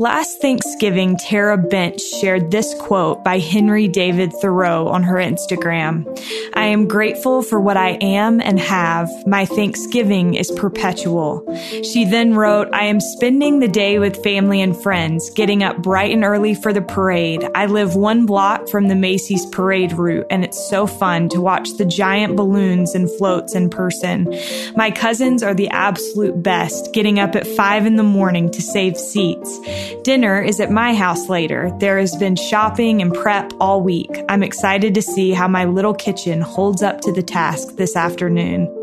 Last Thanksgiving, Tara Bench shared this quote by Henry David Thoreau on her Instagram. I am grateful for what I am and have. My Thanksgiving is perpetual. She then wrote, I am spending the day with family and friends, getting up bright and early for the parade. I live one block from the Macy's parade route, and it's so fun to watch the giant balloons and floats in person. My cousins are the absolute best, getting up at five in the morning to save seats. Dinner is at my house later. There has been shopping and prep all week. I'm excited to see how my little kitchen holds up to the task this afternoon.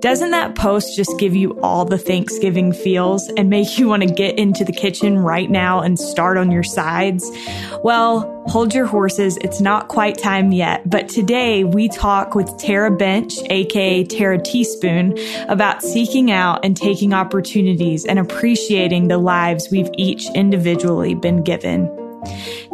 Doesn't that post just give you all the Thanksgiving feels and make you want to get into the kitchen right now and start on your sides? Well, hold your horses. It's not quite time yet, but today we talk with Tara Bench, aka Tara Teaspoon, about seeking out and taking opportunities and appreciating the lives we've each individually been given.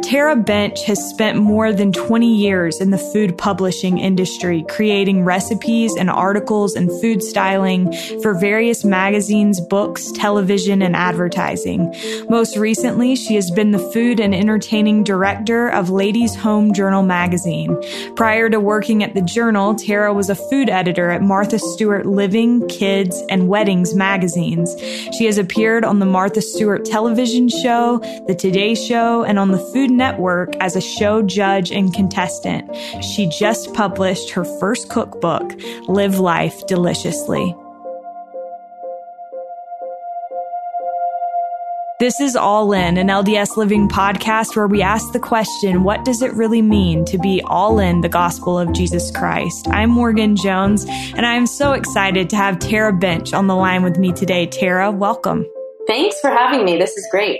Tara Bench has spent more than 20 years in the food publishing industry, creating recipes and articles and food styling for various magazines, books, television, and advertising. Most recently, she has been the food and entertaining director of Ladies Home Journal magazine. Prior to working at the Journal, Tara was a food editor at Martha Stewart Living, Kids, and Weddings magazines. She has appeared on the Martha Stewart television show, The Today Show, and on the Food Food Network as a show judge and contestant. She just published her first cookbook, Live Life Deliciously. This is All In, an LDS Living podcast where we ask the question, what does it really mean to be all in the gospel of Jesus Christ? I'm Morgan Jones, and I am so excited to have Tara Bench on the line with me today. Tara, welcome. Thanks for having me. This is great.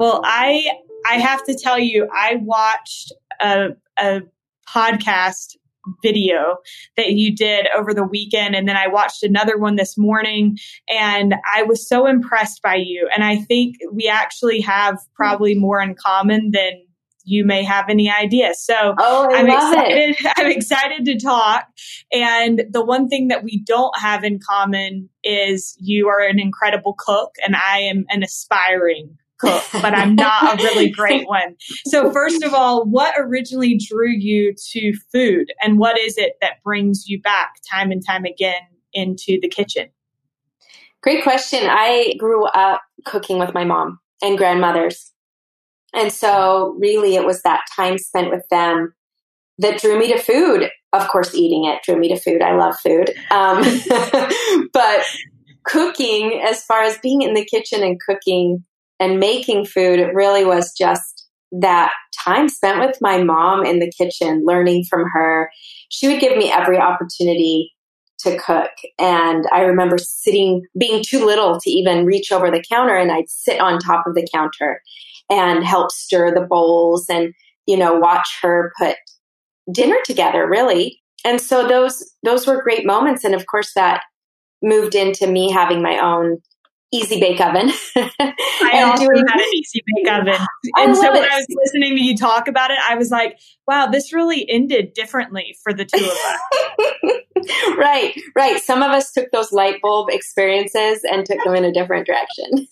Well, I I have to tell you, I watched a, a podcast video that you did over the weekend and then I watched another one this morning and I was so impressed by you and I think we actually have probably more in common than you may have any idea. So oh, I am excited. It. I'm excited to talk. And the one thing that we don't have in common is you are an incredible cook and I am an aspiring cook, but I'm not a really great one. So, first of all, what originally drew you to food, and what is it that brings you back time and time again into the kitchen? Great question. I grew up cooking with my mom and grandmothers. And so, really, it was that time spent with them that drew me to food. Of course, eating it drew me to food. I love food. Um, but cooking, as far as being in the kitchen and cooking, and making food, it really was just that time spent with my mom in the kitchen, learning from her. She would give me every opportunity to cook. And I remember sitting, being too little to even reach over the counter, and I'd sit on top of the counter and help stir the bowls and, you know, watch her put dinner together, really. And so those those were great moments. And of course that moved into me having my own easy bake oven. I also doing, had an easy bake oven. And so when it. I was listening to you talk about it, I was like, wow, this really ended differently for the two of us. right, right. Some of us took those light bulb experiences and took them in a different direction.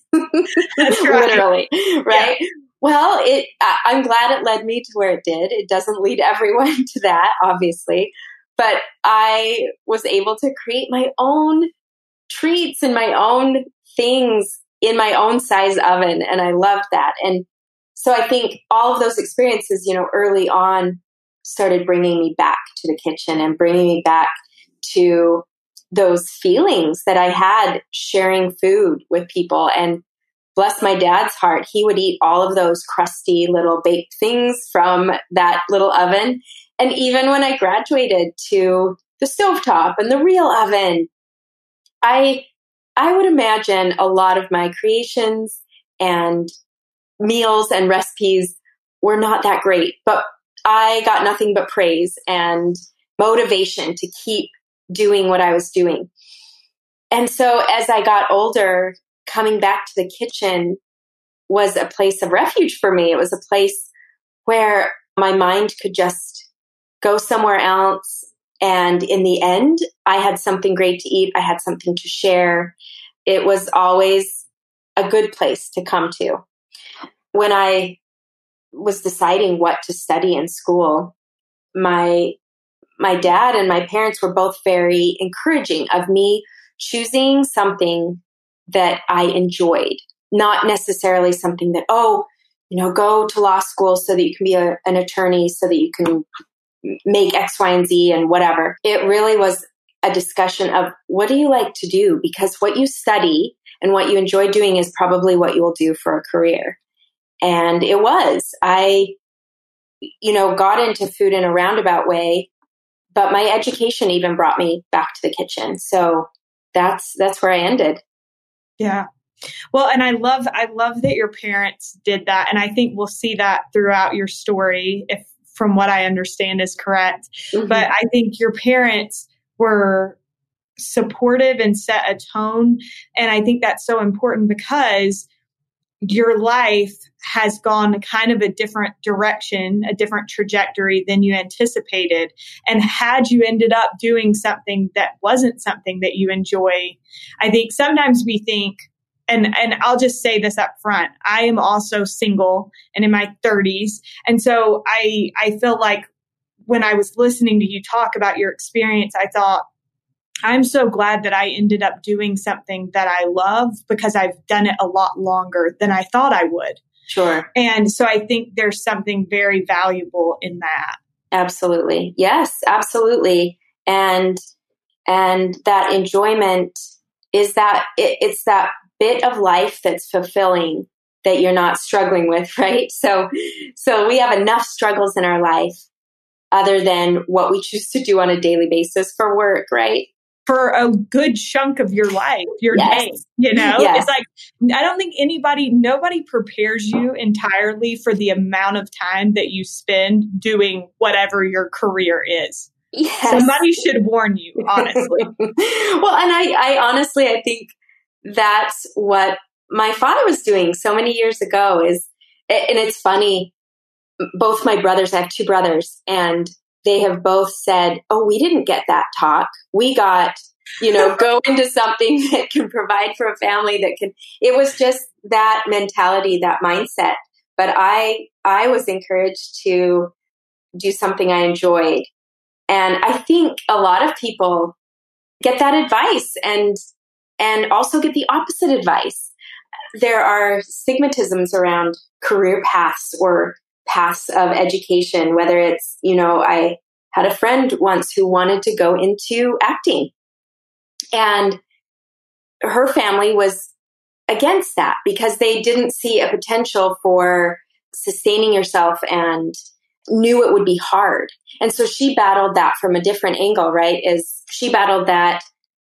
That's right. Literally, right? Yeah. Well, it. I'm glad it led me to where it did. It doesn't lead everyone to that, obviously, but I was able to create my own treats and my own things in my own size oven. And I loved that. And so I think all of those experiences, you know, early on started bringing me back to the kitchen and bringing me back to those feelings that I had sharing food with people. And bless my dad's heart, he would eat all of those crusty little baked things from that little oven. And even when I graduated to the stovetop and the real oven, I I would imagine a lot of my creations and meals and recipes were not that great, but I got nothing but praise and motivation to keep doing what I was doing. And so as I got older, coming back to the kitchen was a place of refuge for me. It was a place where my mind could just go somewhere else and in the end, I had something great to eat. I had something to share. It was always a good place to come to. When I was deciding what to study in school, my my dad and my parents were both very encouraging of me choosing something that I enjoyed, not necessarily something that, oh, you know, go to law school so that you can be a, an attorney, so that you can make X, Y, and Z and whatever. It really was a discussion of what do you like to do? Because what you study and what you enjoy doing is probably what you will do for a career. And it was. I, you know, got into food in a roundabout way, but my education even brought me back to the kitchen. So that's that's where I ended. Yeah. Well, and I love I love that your parents did that and I think we'll see that throughout your story if from what I understand is correct. Mm-hmm. But I think your parents were supportive and set a tone and I think that's so important because your life has gone kind of a different direction, a different trajectory than you anticipated. And had you ended up doing something that wasn't something that you enjoy, I think sometimes we think, and, and I'll just say this up front. I am also single and in my 30s. And so I, I feel like when I was listening to you talk about your experience, I thought, I'm so glad that I ended up doing something that I love because I've done it a lot longer than I thought I would. Sure. And so I think there's something very valuable in that. Absolutely. Yes, absolutely. And and that enjoyment is that it, it's that bit of life that's fulfilling that you're not struggling with, right? So so we have enough struggles in our life other than what we choose to do on a daily basis for work, right? for a good chunk of your life, your yes. day. You know, yes. it's like, I don't think anybody, nobody prepares you entirely for the amount of time that you spend doing whatever your career is. Yes. Somebody should warn you, honestly. well, and I, I honestly, I think that's what my father was doing so many years ago is, and it's funny, both my brothers, I have two brothers, and they have both said, Oh, we didn't get that talk. We got, you know, go into something that can provide for a family that can, it was just that mentality, that mindset. But I, I was encouraged to do something I enjoyed. And I think a lot of people get that advice and, and also get the opposite advice. There are stigmatisms around career paths or paths of education, whether it's, you know, I had a friend once who wanted to go into acting and her family was against that because they didn't see a potential for sustaining yourself and knew it would be hard. And so she battled that from a different angle, right? Is she battled that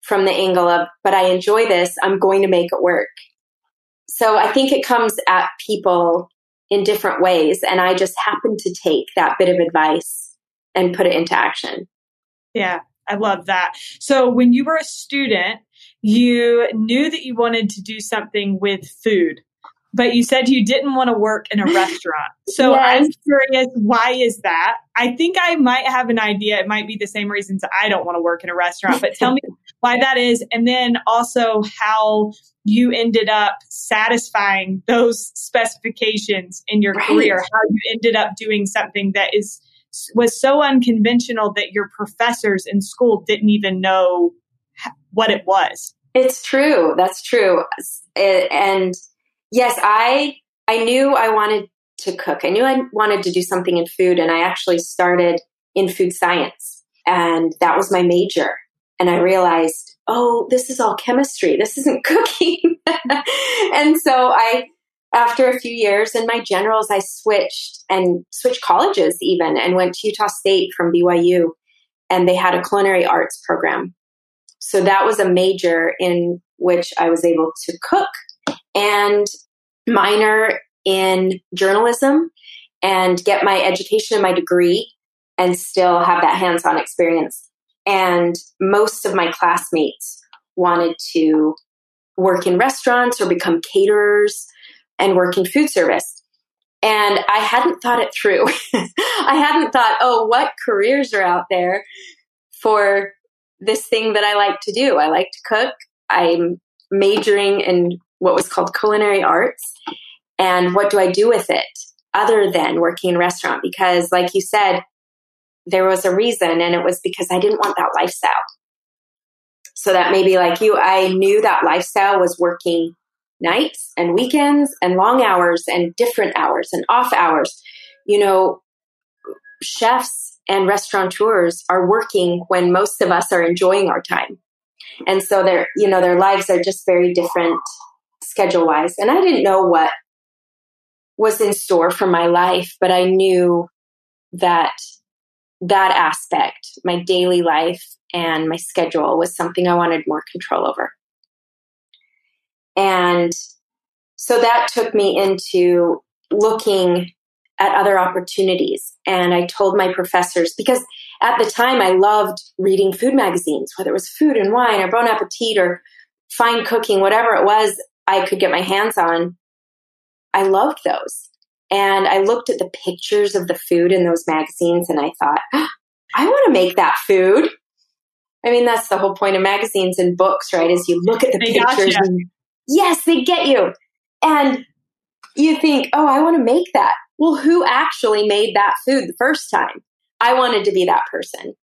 from the angle of, but I enjoy this, I'm going to make it work. So I think it comes at people in different ways. And I just happened to take that bit of advice and put it into action. Yeah, I love that. So when you were a student, you knew that you wanted to do something with food, but you said you didn't want to work in a restaurant. So yes. I'm curious, why is that? I think I might have an idea. It might be the same reasons I don't want to work in a restaurant, but tell me why that is. And then also how you ended up satisfying those specifications in your right. career, how you ended up doing something that is was so unconventional that your professors in school didn't even know what it was. It's true. That's true. And yes, I I knew I wanted to cook. I knew I wanted to do something in food and I actually started in food science and that was my major. And I realized oh, this is all chemistry. This isn't cooking. and so I, after a few years in my generals, I switched and switched colleges even and went to Utah State from BYU. And they had a culinary arts program. So that was a major in which I was able to cook and minor in journalism and get my education and my degree and still have that hands on experience and most of my classmates wanted to work in restaurants or become caterers and work in food service. And I hadn't thought it through. I hadn't thought, oh, what careers are out there for this thing that I like to do? I like to cook. I'm majoring in what was called culinary arts. And what do I do with it other than working in restaurant? Because, like you said, there was a reason, and it was because I didn't want that lifestyle. So that maybe like you, I knew that lifestyle was working nights and weekends and long hours and different hours and off hours. You know, chefs and restaurateurs are working when most of us are enjoying our time. And so their, you know, their lives are just very different schedule wise. And I didn't know what was in store for my life, but I knew that that aspect, my daily life and my schedule was something I wanted more control over. And so that took me into looking at other opportunities. And I told my professors, because at the time I loved reading food magazines, whether it was food and wine or Bon Appetit or fine cooking, whatever it was I could get my hands on. I loved those. And I looked at the pictures of the food in those magazines and I thought, oh, I want to make that food. I mean, that's the whole point of magazines and books, right? Is you look at the they pictures and yes, they get you. And you think, oh, I want to make that. Well, who actually made that food the first time? I wanted to be that person.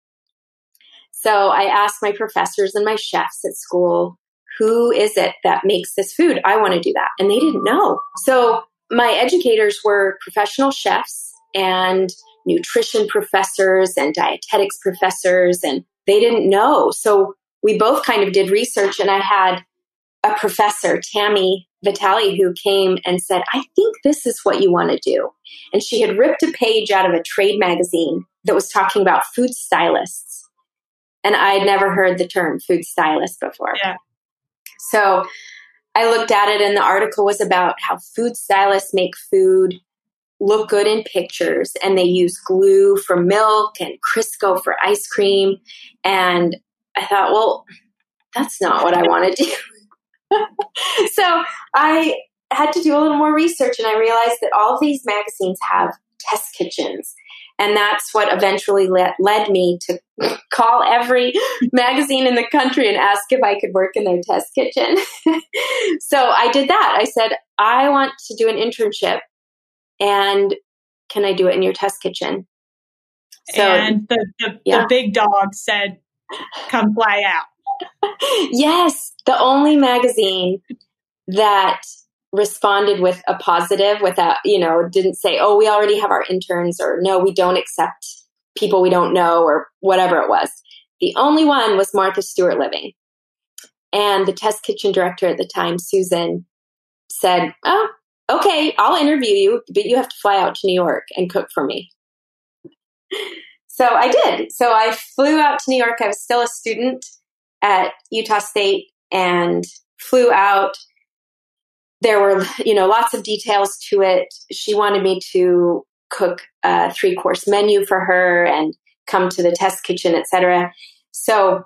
So I asked my professors and my chefs at school, who is it that makes this food? I want to do that. And they didn't know. So my educators were professional chefs and nutrition professors and dietetics professors, and they didn't know. So we both kind of did research, and I had a professor, Tammy Vitale, who came and said, I think this is what you want to do. And she had ripped a page out of a trade magazine that was talking about food stylists. And I had never heard the term food stylist before. Yeah. So I looked at it, and the article was about how food stylists make food look good in pictures, and they use glue for milk and Crisco for ice cream. And I thought, well, that's not what I want to do. so I had to do a little more research, and I realized that all these magazines have test kitchens. And that's what eventually led, led me to call every magazine in the country and ask if I could work in their test kitchen. so I did that. I said, I want to do an internship and can I do it in your test kitchen? So, and the, the, yeah. the big dog said, come fly out. yes, the only magazine that responded with a positive without, you know, didn't say, oh, we already have our interns or no, we don't accept people we don't know or whatever it was. The only one was Martha Stewart Living. And the test kitchen director at the time, Susan, said, oh, okay, I'll interview you, but you have to fly out to New York and cook for me. So I did. So I flew out to New York. I was still a student at Utah State and flew out there were you know lots of details to it. She wanted me to cook a three course menu for her and come to the test kitchen etc so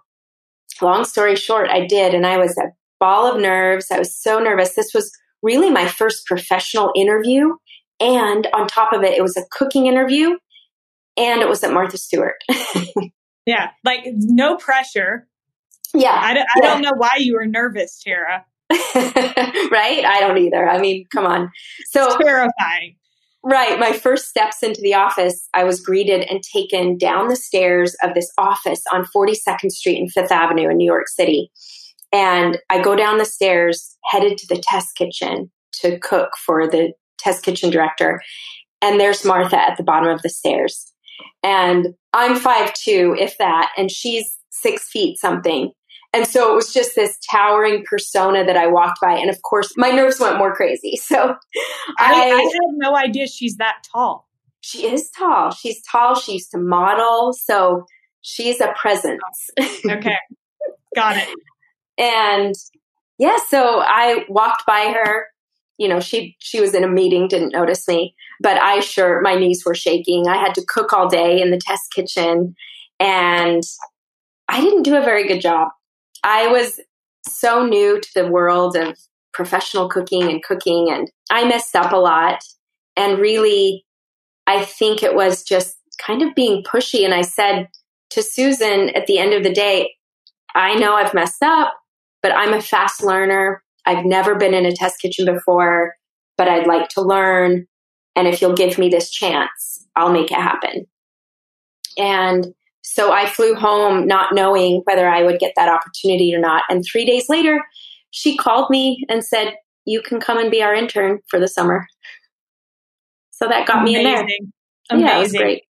long story short i did and i was a ball of nerves. I was so nervous. This was really my first professional interview and on top of it it was a cooking interview and it was at martha stewart. Yeah like no pressure. Yeah I, I yeah. don't know why you were nervous tara right? I don't either. I mean, come on. So it's terrifying. Right. My first steps into the office, I was greeted and taken down the stairs of this office on 42nd Street and Fifth Avenue in New York City. And I go down the stairs, headed to the test kitchen to cook for the test kitchen director. And there's Martha at the bottom of the stairs. And I'm five two, if that, and she's six feet something. And so it was just this towering persona that I walked by. And of course, my nerves went more crazy. So I, I, I had no idea she's that tall. She is tall. She's tall. She used to model. So she's a presence. okay. Got it. and yeah, so I walked by her. You know, she she was in a meeting, didn't notice me, but I sure my knees were shaking. I had to cook all day in the test kitchen and I didn't do a very good job. I was so new to the world of professional cooking and cooking, and I messed up a lot. And really, I think it was just kind of being pushy. And I said to Susan at the end of the day, I know I've messed up, but I'm a fast learner. I've never been in a test kitchen before, but I'd like to learn. And if you'll give me this chance, I'll make it happen. And so I flew home not knowing whether I would get that opportunity or not. And three days later, she called me and said, You can come and be our intern for the summer. So that got Amazing. me in there. Amazing. Yeah, it was great.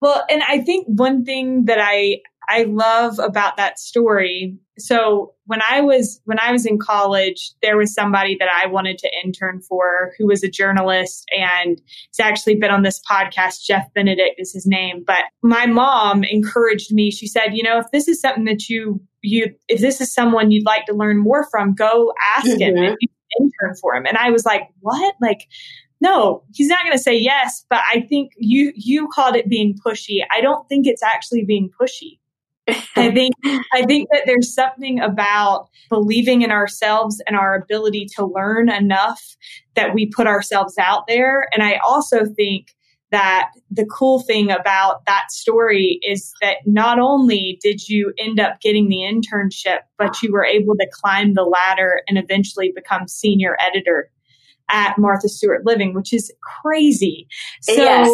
Well, and I think one thing that I I love about that story. So when I was when I was in college, there was somebody that I wanted to intern for who was a journalist and he's actually been on this podcast. Jeff Benedict is his name. But my mom encouraged me. She said, you know, if this is something that you you if this is someone you'd like to learn more from, go ask mm-hmm. him if you intern for him. And I was like, what? Like no, he's not going to say yes, but I think you you called it being pushy. I don't think it's actually being pushy. I think I think that there's something about believing in ourselves and our ability to learn enough that we put ourselves out there. And I also think that the cool thing about that story is that not only did you end up getting the internship, but you were able to climb the ladder and eventually become senior editor at Martha Stewart Living, which is crazy. So, yes.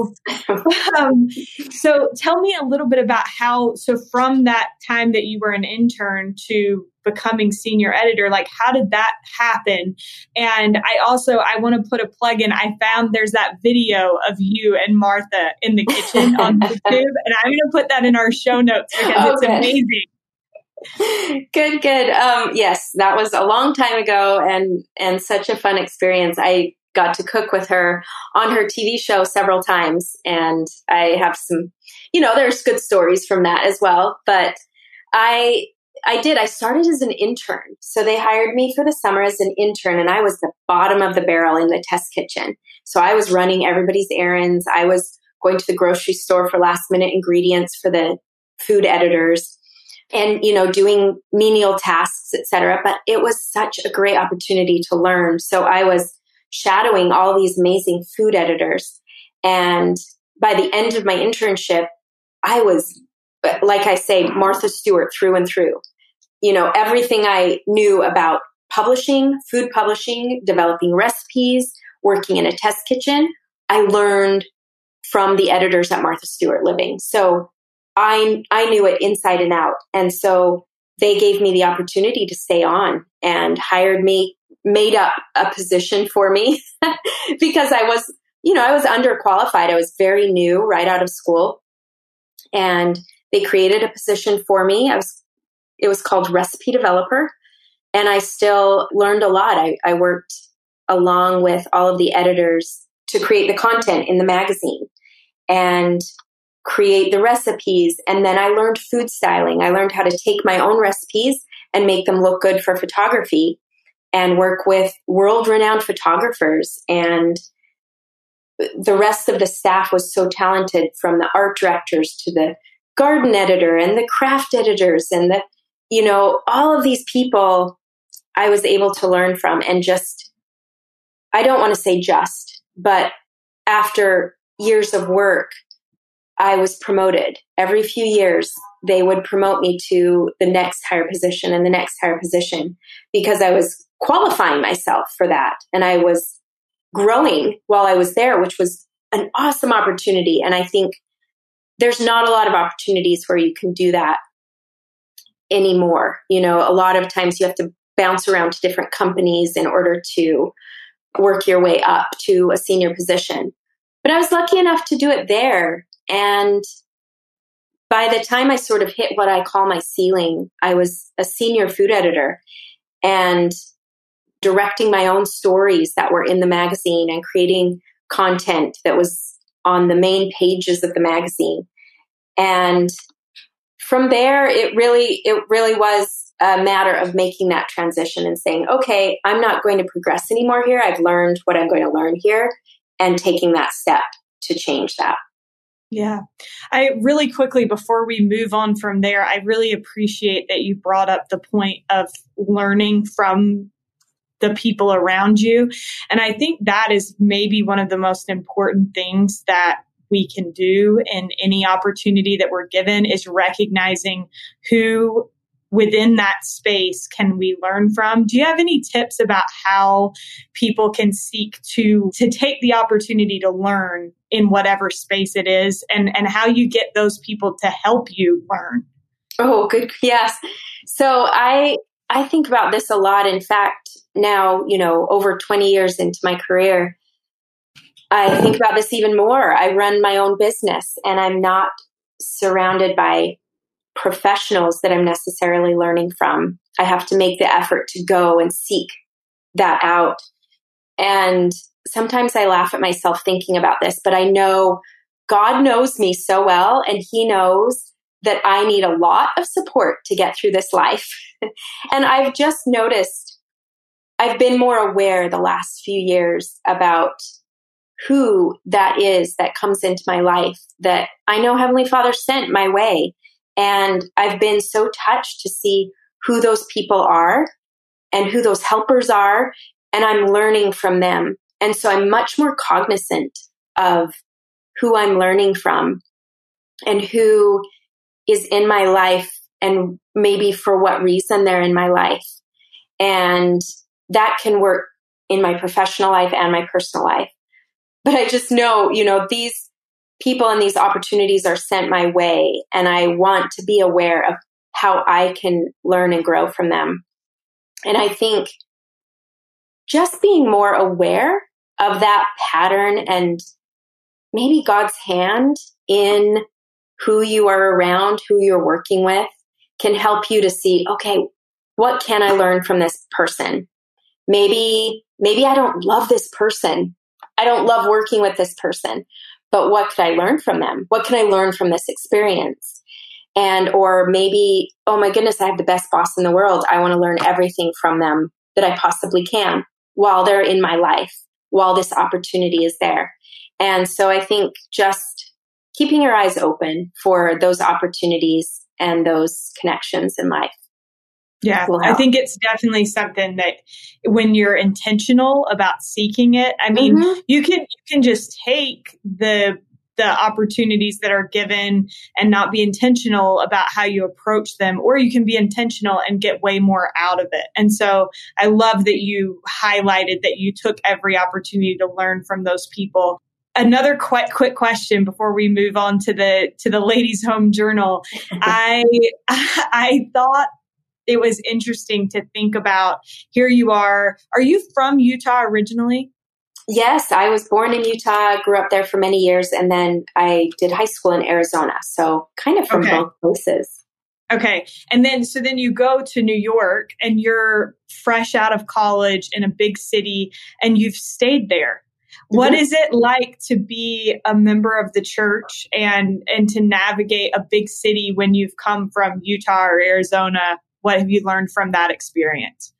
um, so tell me a little bit about how, so from that time that you were an intern to becoming senior editor, like how did that happen? And I also, I want to put a plug in. I found there's that video of you and Martha in the kitchen on YouTube, and I'm going to put that in our show notes because it's amazing good, good. Um, yes, that was a long time ago and, and such a fun experience. I got to cook with her on her TV show several times. And I have some, you know, there's good stories from that as well. But I, I did. I started as an intern. So they hired me for the summer as an intern and I was the bottom of the barrel in the test kitchen. So I was running everybody's errands. I was going to the grocery store for last minute ingredients for the food editors and you know doing menial tasks etc but it was such a great opportunity to learn. So i was shadowing all these amazing food editors. And by the end of my internship i was like i say martha stewart through and through. You know everything i knew about publishing food publishing developing recipes working in a test kitchen i learned from the editors at martha stewart living. So I, I knew it inside and out. And so they gave me the opportunity to stay on and hired me, made up a position for me because I was, you know, I was underqualified. I was very new right out of school. And they created a position for me. I was, it was called recipe developer. And I still learned a lot. I, I worked along with all of the editors to create the content in the magazine. And create the recipes. And then I learned food styling. I learned how to take my own recipes and make them look good for photography and work with world renowned photographers. And the rest of the staff was so talented from the art directors to the garden editor and the craft editors and the, you know, all of these people I was able to learn from and just, I don't want to say just, but after years of work, I was promoted every few years. They would promote me to the next higher position and the next higher position because I was qualifying myself for that. And I was growing while I was there, which was an awesome opportunity. And I think there's not a lot of opportunities where you can do that anymore. You know, a lot of times you have to bounce around to different companies in order to work your way up to a senior position. But I was lucky enough to do it there and by the time I sort of hit what I call my ceiling, I was a senior food editor and directing my own stories that were in the magazine and creating content that was on the main pages of the magazine. And from there, it really, it really was a matter of making that transition and saying, okay, I'm not going to progress anymore here. I've learned what I'm going to learn here and taking that step to change that. Yeah. I really quickly, before we move on from there, I really appreciate that you brought up the point of learning from the people around you. And I think that is maybe one of the most important things that we can do in any opportunity that we're given is recognizing who within that space can we learn from? Do you have any tips about how people can seek to to take the opportunity to learn in whatever space it is and and how you get those people to help you learn? Oh good yes. So i i think about this a lot. In fact now you know over 20 years into my career i think about this even more. I run my own business and i'm not surrounded by professionals that I'm necessarily learning from. I have to make the effort to go and seek that out. And sometimes I laugh at myself thinking about this, but I know God knows me so well and He knows that I need a lot of support to get through this life. and I've just noticed, I've been more aware the last few years about who that is that comes into my life that I know Heavenly Father sent my way and I've been so touched to see who those people are and who those helpers are. And I'm learning from them. And so I'm much more cognizant of who I'm learning from and who is in my life and maybe for what reason they're in my life. And that can work in my professional life and my personal life. But I just know, you know, these people and these opportunities are sent my way and I want to be aware of how I can learn and grow from them. And I think just being more aware of that pattern and maybe God's hand in who you are around, who you're working with can help you to see, okay, what can I learn from this person? Maybe, maybe I don't love this person. I don't love working with this person, but what could I learn from them? What can I learn from this experience? And, or maybe, oh my goodness, I have the best boss in the world. I want to learn everything from them that I possibly can while they're in my life, while this opportunity is there. And so I think just keeping your eyes open for those opportunities and those connections in life. Yeah, I think it's definitely something that when you're intentional about seeking it, I mean, mm-hmm. you can you can just take the the opportunities that are given and not be intentional about how you approach them or you can be intentional and get way more out of it. And so I love that you highlighted that you took every opportunity to learn from those people another quick quick question before we move on to the to the ladies home journal i i thought it was interesting to think about here you are. Are you from Utah originally? Yes, I was born in Utah, grew up there for many years, and then I did high school in Arizona. So kind of from okay. both places. Okay. And then, so then you go to New York and you're fresh out of college in a big city and you've stayed there. What mm-hmm. is it like to be a member of the church and and to navigate a big city when you've come from Utah or Arizona what have you learned from that experience?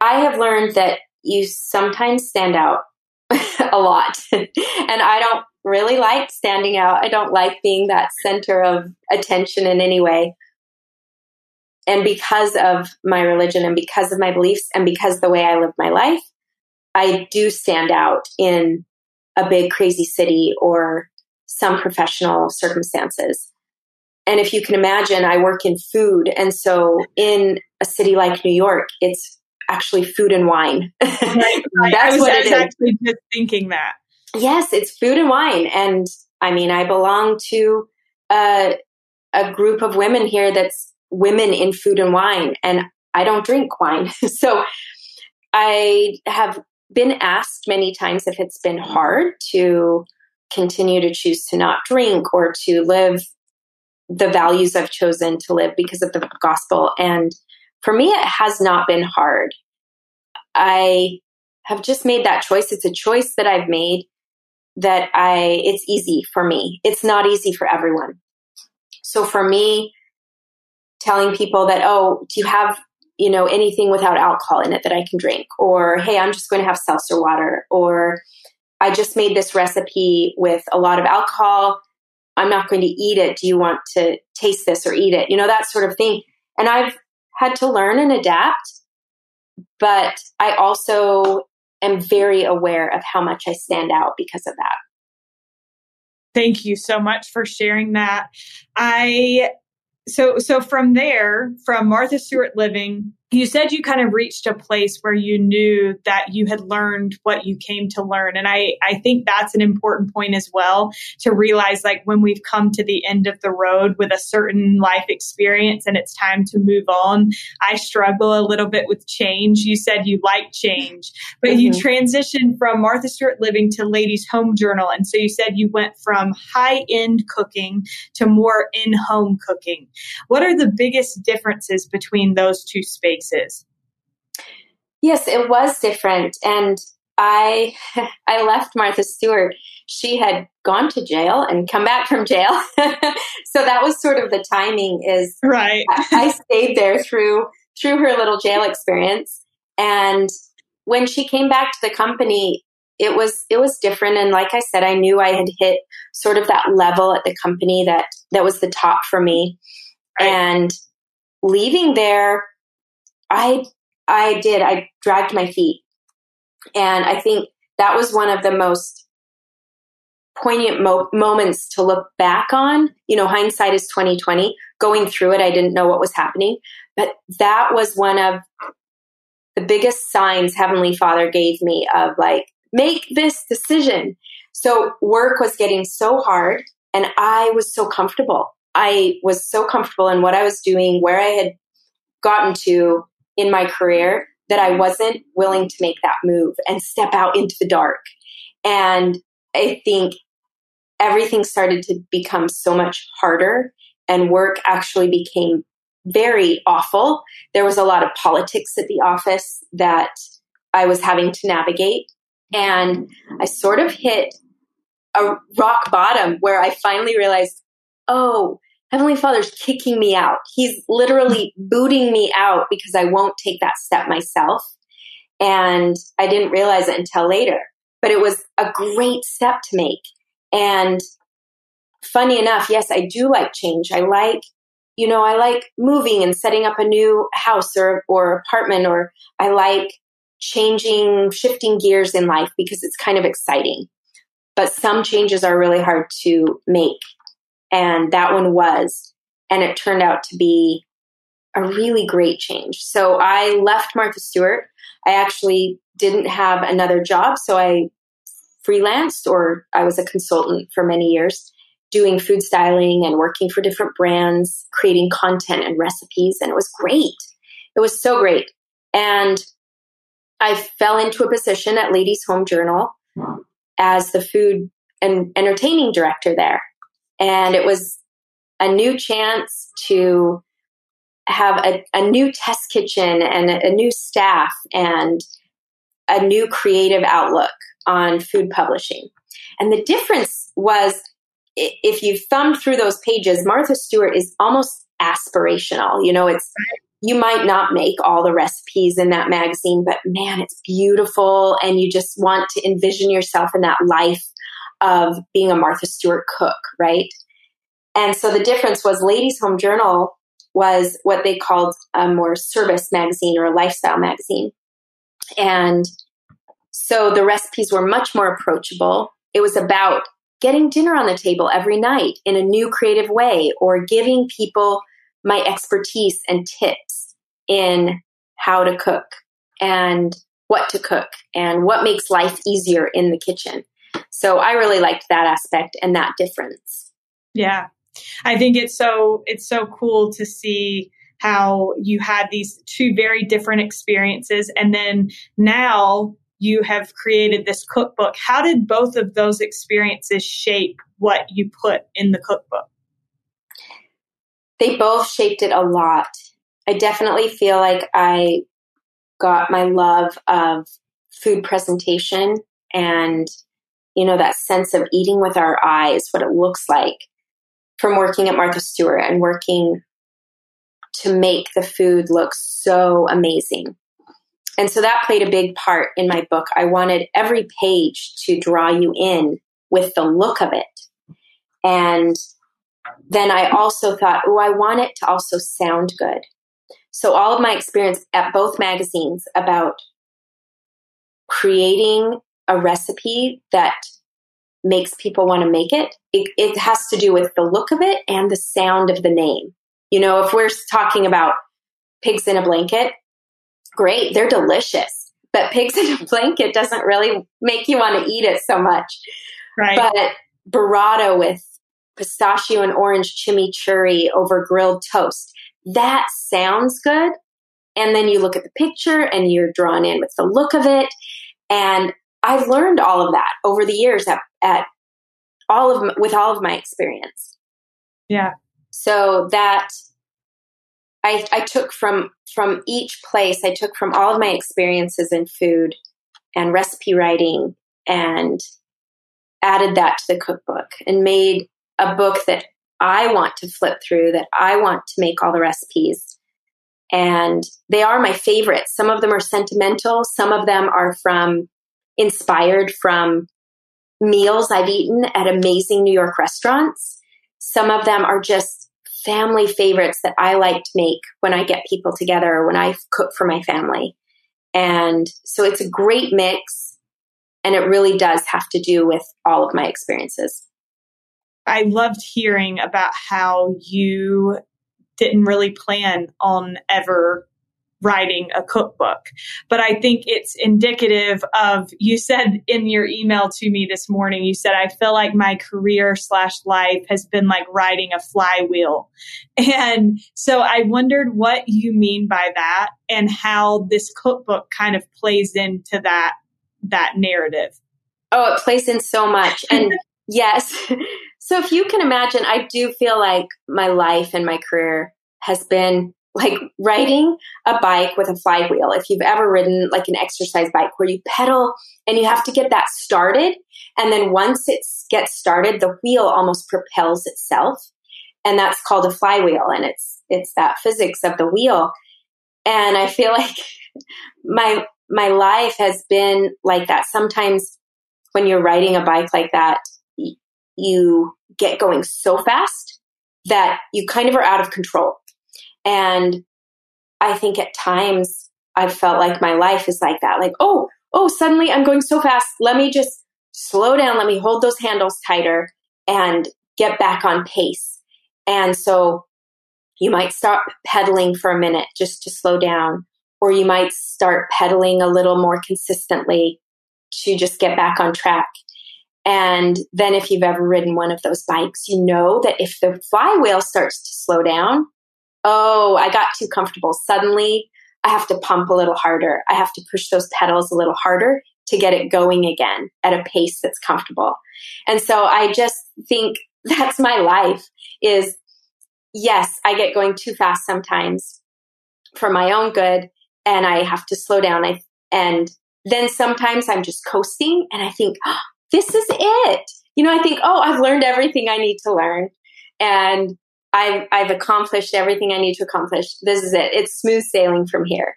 I have learned that you sometimes stand out a lot. and I don't really like standing out. I don't like being that center of attention in any way. And because of my religion and because of my beliefs and because the way I live my life, I do stand out in a big crazy city or some professional circumstances. And if you can imagine, I work in food. And so in a city like New York, it's actually food and wine. Right, right. That's I was, what I was actually just thinking that. Yes, it's food and wine. And I mean, I belong to a, a group of women here that's women in food and wine. And I don't drink wine. so I have been asked many times if it's been hard to continue to choose to not drink or to live the values I've chosen to live because of the gospel. And for me, it has not been hard. I have just made that choice. It's a choice that I've made that I, it's easy for me. It's not easy for everyone. So for me, telling people that, oh, do you have, you know, anything without alcohol in it that I can drink? Or, hey, I'm just going to have seltzer water. Or, I just made this recipe with a lot of alcohol I'm not going to eat it. Do you want to taste this or eat it? You know, that sort of thing. And I've had to learn and adapt, but I also am very aware of how much I stand out because of that. Thank you so much for sharing that. I so so from there from martha stewart living you said you kind of reached a place where you knew that you had learned what you came to learn and i i think that's an important point as well to realize like when we've come to the end of the road with a certain life experience and it's time to move on i struggle a little bit with change you said you like change but mm-hmm. you transitioned from martha stewart living to ladies home journal and so you said you went from high end cooking to more in home cooking what are the biggest differences between those two spaces? Yes, it was different. And I I left Martha Stewart. She had gone to jail and come back from jail. so that was sort of the timing is right. I, I stayed there through through her little jail experience. And when she came back to the company, it was it was different and like I said, I knew I had hit sort of that level at the company that that was the top for me. And leaving there, I I did. I dragged my feet. And I think that was one of the most poignant mo- moments to look back on. You know, hindsight is 2020. Going through it, I didn't know what was happening, but that was one of the biggest signs Heavenly Father gave me of like, make this decision. So work was getting so hard and I was so comfortable. I was so comfortable in what I was doing, where I had gotten to in my career that I wasn't willing to make that move and step out into the dark. And I think everything started to become so much harder and work actually became very awful. There was a lot of politics at the office that I was having to navigate. And I sort of hit a rock bottom where I finally realized, oh, Heavenly Father's kicking me out. He's literally booting me out because I won't take that step myself. And I didn't realize it until later. But it was a great step to make. And funny enough, yes, I do like change. I like, you know, I like moving and setting up a new house or, or apartment, or I like changing, shifting gears in life because it's kind of exciting. But some changes are really hard to make and that one was. And it turned out to be a really great change. So I left Martha Stewart. I actually didn't have another job. So I freelanced or I was a consultant for many years doing food styling and working for different brands, creating content and recipes. And it was great. It was so great. And I fell into a position at Ladies Home Journal as the food and entertaining director there. And it was a new chance to have a, a new test kitchen and a, a new staff and a new creative outlook on food publishing. And the difference was if you thumbed through those pages, Martha Stewart is almost aspirational. You know, it's you might not make all the recipes in that magazine, but man, it's beautiful. And you just want to envision yourself in that life of being a Martha Stewart cook, right? And so the difference was Ladies Home Journal was what they called a more service magazine or a lifestyle magazine. And so the recipes were much more approachable. It was about getting dinner on the table every night in a new creative way or giving people my expertise and tips in how to cook and what to cook and what makes life easier in the kitchen. So I really liked that aspect and that difference. Yeah. I think it's so it's so cool to see how you had these two very different experiences and then now you have created this cookbook. How did both of those experiences shape what you put in the cookbook? They both shaped it a lot. I definitely feel like I got my love of food presentation and you know, that sense of eating with our eyes, what it looks like from working at Martha Stewart and working to make the food look so amazing. And so that played a big part in my book. I wanted every page to draw you in with the look of it. And then I also thought, oh, I want it to also sound good. So all of my experience at both magazines about creating a recipe that makes people want to make it, it, it has to do with the look of it and the sound of the name. You know, if we're talking about pigs in a blanket, great, they're delicious. But pigs in a blanket doesn't really make you want to eat it so much. Right. But burrata with pistachio and orange chimichurri over grilled toast, that sounds good. And then you look at the picture and you're drawn in with the look of it. And I've learned all of that over the years at, at all of with all of my experience. Yeah. So that I, I took from from each place. I took from all of my experiences in food and recipe writing and added that to the cookbook and made a book that I want to flip through, that I want to make all the recipes. And they are my favorites. Some of them are sentimental, some of them are from inspired from meals I've eaten at amazing New York restaurants. Some of them are just family favorites that I like to make when I get people together when I cook for my family. And so it's a great mix. And it really does have to do with all of my experiences. I loved hearing about how you didn't really plan on ever writing a cookbook. But I think it's indicative of, you said in your email to me this morning, you said, I feel like my career slash life has been like riding a flywheel. And so I wondered what you mean by that and how this cookbook kind of plays into that, that narrative. Oh, it plays in so much. And yes. So if you can imagine, I do feel like my life and my career has been like riding a bike with a flywheel. If you've ever ridden like an exercise bike where you pedal and you have to get that started. And then once it gets started, the wheel almost propels itself. And that's called a flywheel. And it's, it's that physics of the wheel. And I feel like my, my life has been like that. Sometimes when you're riding a bike like that, you get going so fast that you kind of are out of control and I think at times I've felt like my life is like that. Like, oh, oh, suddenly I'm going so fast. Let me just slow down. Let me hold those handles tighter and get back on pace. And so you might stop pedaling for a minute just to slow down, or you might start pedaling a little more consistently to just get back on track. And then if you've ever ridden one of those bikes, you know that if the flywheel starts to slow down, oh, I got too comfortable. Suddenly, I have to pump a little harder. I have to push those pedals a little harder to get it going again at a pace that's comfortable. And so I just think that's my life is yes, I get going too fast sometimes for my own good and I have to slow down. I, and then sometimes I'm just coasting and I think, oh, this is it. You know, I think, oh, I've learned everything I need to learn. And I've, I've accomplished everything I need to accomplish. This is it. It's smooth sailing from here.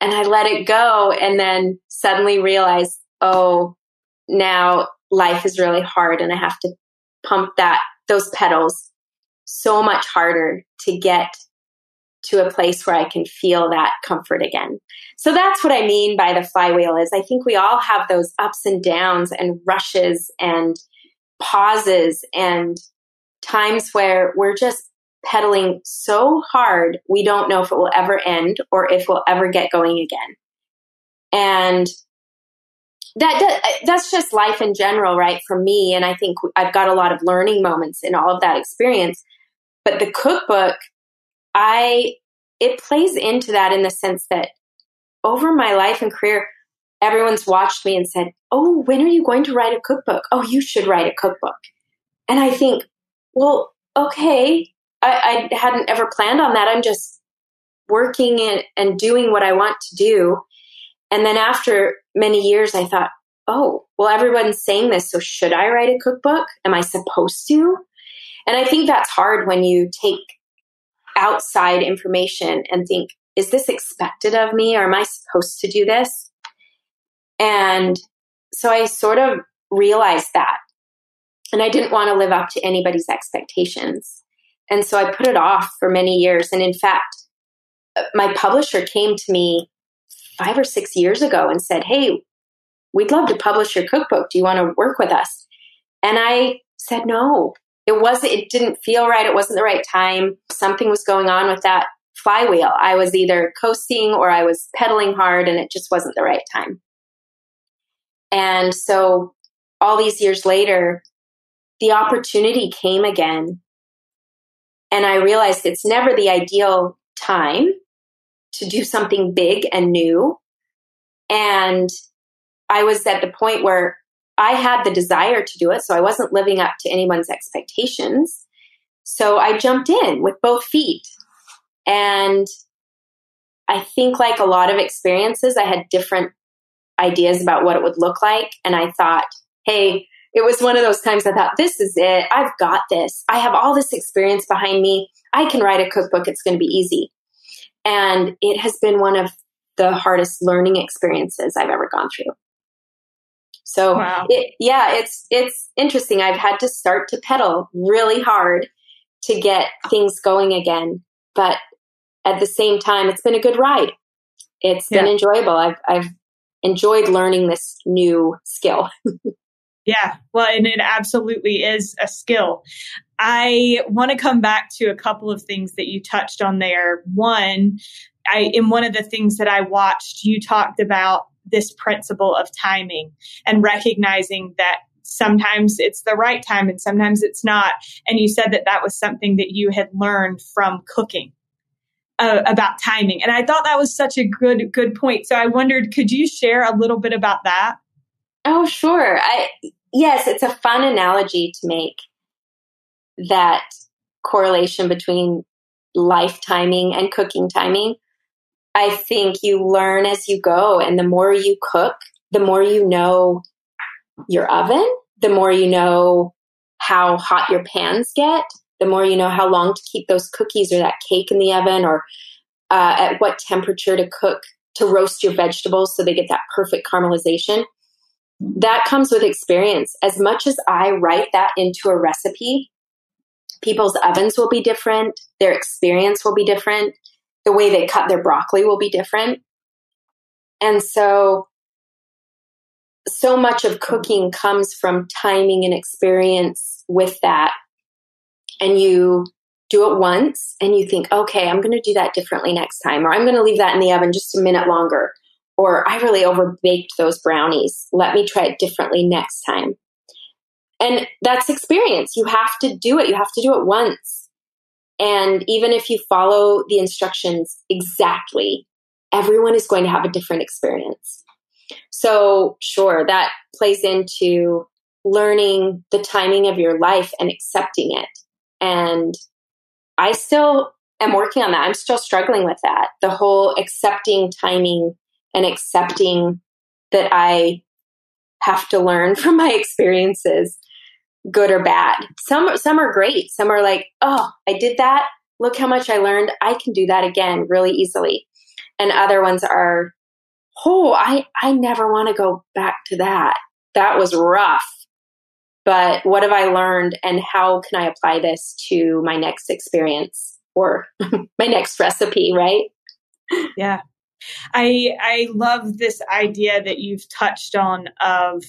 And I let it go and then suddenly realize, oh, now life is really hard and I have to pump that, those pedals so much harder to get to a place where I can feel that comfort again. So that's what I mean by the flywheel is I think we all have those ups and downs and rushes and pauses and times where we're just pedaling so hard, we don't know if it will ever end or if we'll ever get going again. And that that's just life in general, right? For me, and I think I've got a lot of learning moments in all of that experience. But the cookbook, I it plays into that in the sense that over my life and career, everyone's watched me and said, "Oh, when are you going to write a cookbook? Oh, you should write a cookbook." And I think, well, okay, I, I hadn't ever planned on that. I'm just working and, and doing what I want to do. And then after many years, I thought, oh, well, everyone's saying this, so should I write a cookbook? Am I supposed to? And I think that's hard when you take outside information and think, is this expected of me or am I supposed to do this? And so I sort of realized that and I didn't want to live up to anybody's expectations. And so I put it off for many years. And in fact, uh, my publisher came to me five or six years ago and said, Hey, we'd love to publish your cookbook. Do you want to work with us? And I said no. it wasn't, it didn't feel right. It wasn't the right time. Something was going on with that flywheel. I was either coasting or I was pedaling hard and it just wasn't the right time. And so all these years later, the opportunity came again. And I realized it's never the ideal time to do something big and new. And I was at the point where I had the desire to do it, so I wasn't living up to anyone's expectations. So I jumped in with both feet. And I think, like a lot of experiences, I had different ideas about what it would look like. And I thought, hey, it was one of those times I thought, this is it. I've got this. I have all this experience behind me. I can write a cookbook. It's going to be easy. And it has been one of the hardest learning experiences I've ever gone through. So wow. it, yeah, it's it's interesting. I've had to start to pedal really hard to get things going again, but at the same time, it's been a good ride. It's yeah. been enjoyable. I've I've enjoyed learning this new skill. yeah, well, and it absolutely is a skill. I want to come back to a couple of things that you touched on there. One, I in one of the things that I watched, you talked about this principle of timing and recognizing that sometimes it's the right time and sometimes it's not. And you said that that was something that you had learned from cooking. Uh, about timing and i thought that was such a good good point so i wondered could you share a little bit about that oh sure i yes it's a fun analogy to make that correlation between life timing and cooking timing I think you learn as you go. And the more you cook, the more you know your oven, the more you know how hot your pans get, the more you know how long to keep those cookies or that cake in the oven, or uh, at what temperature to cook to roast your vegetables so they get that perfect caramelization. That comes with experience. As much as I write that into a recipe, people's ovens will be different, their experience will be different the way they cut their broccoli will be different. And so, so much of cooking comes from timing and experience with that. And you do it once and you think, okay, I'm going to do that differently next time, or I'm going to leave that in the oven just a minute longer, or I really overbaked those brownies. Let me try it differently next time. And that's experience. You have to do it. You have to do it once. And even if you follow the instructions exactly, everyone is going to have a different experience. So, sure, that plays into learning the timing of your life and accepting it. And I still am working on that. I'm still struggling with that. The whole accepting timing and accepting that I have to learn from my experiences good or bad. Some some are great. Some are like, "Oh, I did that. Look how much I learned. I can do that again really easily." And other ones are, "Oh, I I never want to go back to that. That was rough." But what have I learned and how can I apply this to my next experience or my next recipe, right? Yeah. I I love this idea that you've touched on of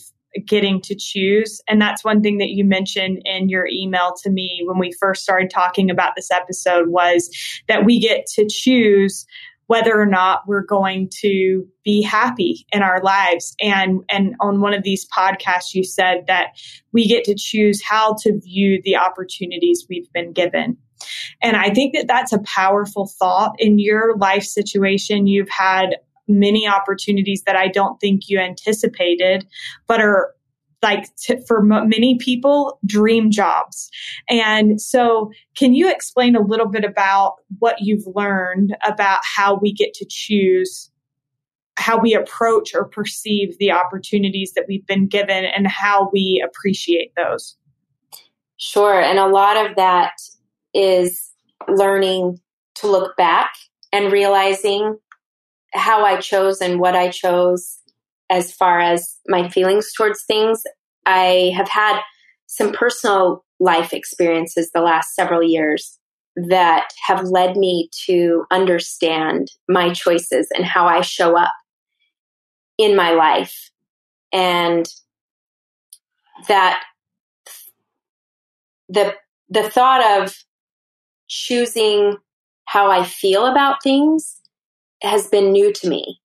getting to choose. And that's one thing that you mentioned in your email to me when we first started talking about this episode was that we get to choose whether or not we're going to be happy in our lives. And, and on one of these podcasts, you said that we get to choose how to view the opportunities we've been given. And I think that that's a powerful thought. In your life situation. You've had many opportunities that I don't think you anticipated, but are like t- for m- many people dream jobs. And so can you explain a little bit about what you've learned about how we get to choose how we approach or perceive the opportunities that we've been given and how we appreciate those? Sure. And a lot of that is learning to look back and realizing how I chose and what I chose as far as my feelings towards things. I have had some personal life experiences the last several years that have led me to understand my choices and how I show up in my life. And that the the thought of choosing how I feel about things has been new to me.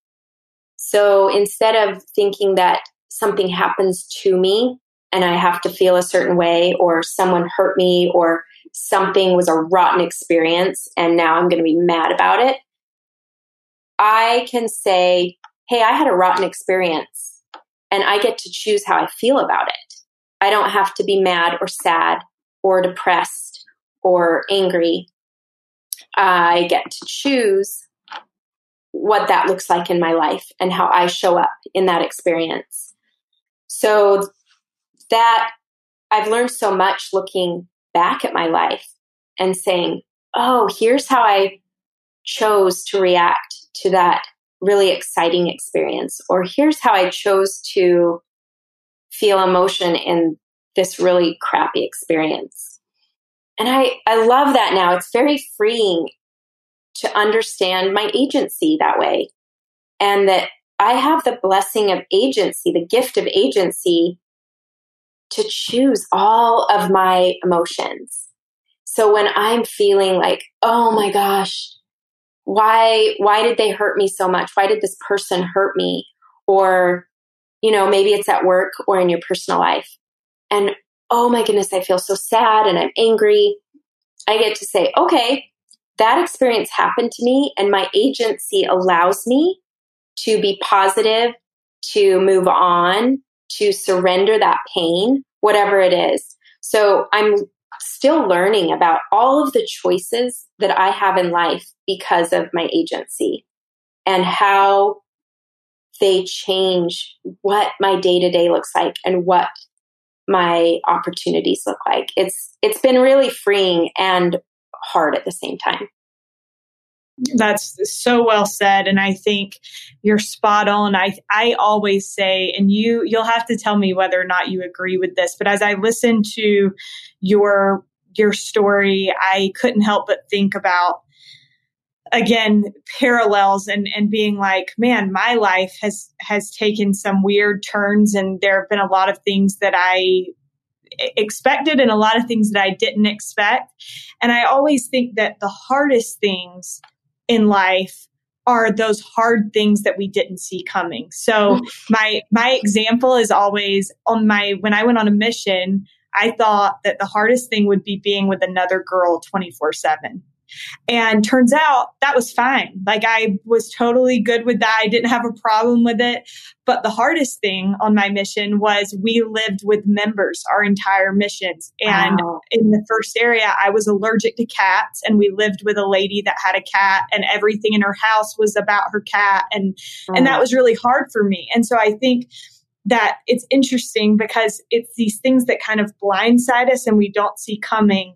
So instead of thinking that something happens to me and I have to feel a certain way, or someone hurt me, or something was a rotten experience and now I'm going to be mad about it, I can say, Hey, I had a rotten experience and I get to choose how I feel about it. I don't have to be mad or sad or depressed or angry. I get to choose what that looks like in my life and how I show up in that experience. So that I've learned so much looking back at my life and saying, oh, here's how I chose to react to that really exciting experience, or here's how I chose to feel emotion in this really crappy experience. And I, I love that now. It's very freeing to understand my agency that way. And that I have the blessing of agency, the gift of agency to choose all of my emotions. So when I'm feeling like, oh my gosh, why, why did they hurt me so much? Why did this person hurt me? Or, you know, maybe it's at work or in your personal life. And oh my goodness, I feel so sad and I'm angry. I get to say, okay, that experience happened to me and my agency allows me to be positive, to move on, to surrender that pain, whatever it is. So I'm still learning about all of the choices that I have in life because of my agency and how they change what my day to day looks like and what my opportunities look like. It's it's been really freeing and hard at the same time. That's so well said and I think you're spot on. I I always say and you you'll have to tell me whether or not you agree with this, but as I listen to your your story, I couldn't help but think about again parallels and and being like man my life has has taken some weird turns and there have been a lot of things that i expected and a lot of things that i didn't expect and i always think that the hardest things in life are those hard things that we didn't see coming. So my my example is always on my when I went on a mission, I thought that the hardest thing would be being with another girl 24/7. And turns out that was fine. Like I was totally good with that. I didn't have a problem with it. But the hardest thing on my mission was we lived with members our entire missions. And wow. in the first area, I was allergic to cats and we lived with a lady that had a cat and everything in her house was about her cat. And, and that was really hard for me. And so I think, that it's interesting because it's these things that kind of blindside us and we don't see coming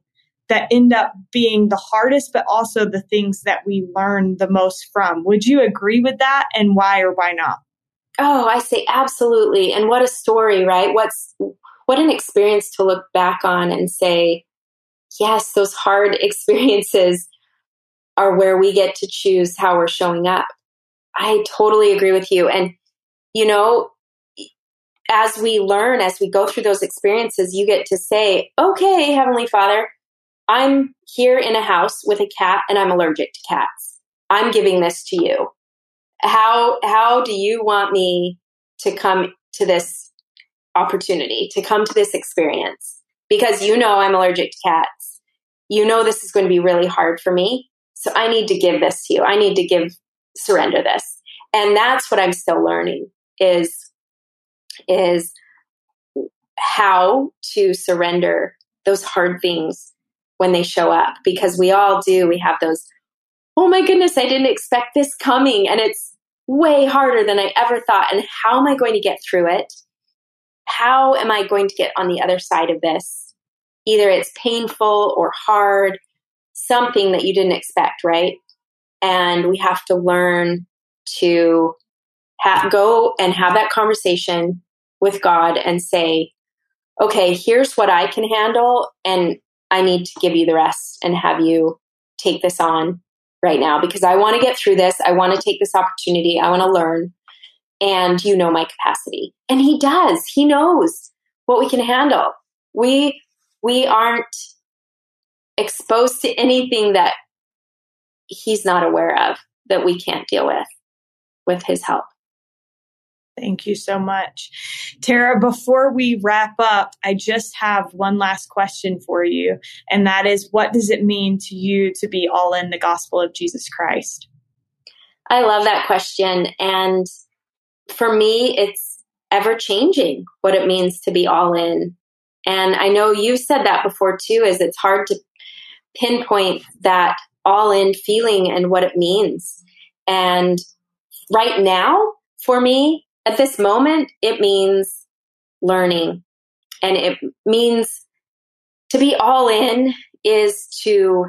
that end up being the hardest, but also the things that we learn the most from. Would you agree with that and why or why not? Oh, I say absolutely. And what a story, right? What's what an experience to look back on and say, yes, those hard experiences are where we get to choose how we're showing up. I totally agree with you. And, you know, as we learn, as we go through those experiences, you get to say, okay, Heavenly Father, I'm here in a house with a cat and I'm allergic to cats. I'm giving this to you. How how do you want me to come to this opportunity, to come to this experience? Because you know I'm allergic to cats. You know this is going to be really hard for me. So I need to give this to you. I need to give surrender this. And that's what I'm still learning is is how to surrender those hard things when they show up because we all do. We have those, oh my goodness, I didn't expect this coming. And it's way harder than I ever thought. And how am I going to get through it? How am I going to get on the other side of this? Either it's painful or hard, something that you didn't expect, right? And we have to learn to ha- go and have that conversation with God and say, okay, here's what I can handle. And I need to give you the rest and have you take this on right now because I want to get through this. I want to take this opportunity. I want to learn. And you know my capacity. And he does. He knows what we can handle. We we aren't exposed to anything that he's not aware of that we can't deal with with his help. Thank you so much. Tara, before we wrap up, I just have one last question for you. And that is what does it mean to you to be all in the gospel of Jesus Christ? I love that question. And for me, it's ever changing what it means to be all in. And I know you've said that before too, is it's hard to pinpoint that all in feeling and what it means. And right now, for me, at this moment, it means learning. And it means to be all in is to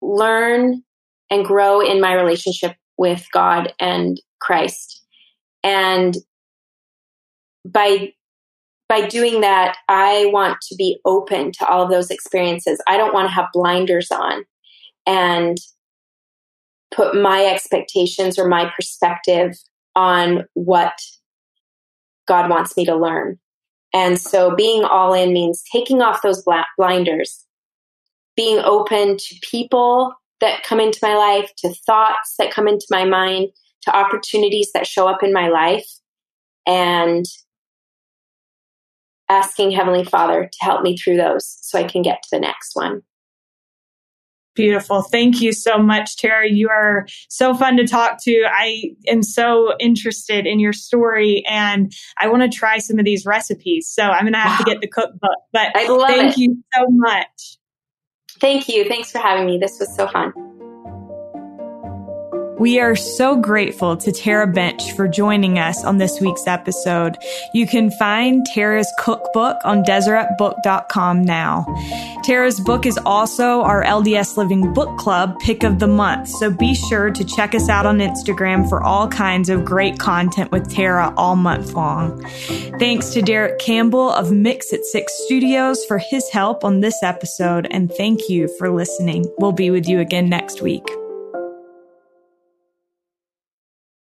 learn and grow in my relationship with God and Christ. And by by doing that, I want to be open to all of those experiences. I don't want to have blinders on and put my expectations or my perspective on what God wants me to learn. And so being all in means taking off those blinders, being open to people that come into my life, to thoughts that come into my mind, to opportunities that show up in my life, and asking Heavenly Father to help me through those so I can get to the next one. Beautiful. Thank you so much, Tara. You are so fun to talk to. I am so interested in your story and I want to try some of these recipes. So I'm going to have wow. to get the cookbook. But I love thank it. you so much. Thank you. Thanks for having me. This was so fun. We are so grateful to Tara Bench for joining us on this week's episode. You can find Tara's cookbook on DeseretBook.com now. Tara's book is also our LDS Living Book Club pick of the month, so be sure to check us out on Instagram for all kinds of great content with Tara all month long. Thanks to Derek Campbell of Mix at Six Studios for his help on this episode, and thank you for listening. We'll be with you again next week.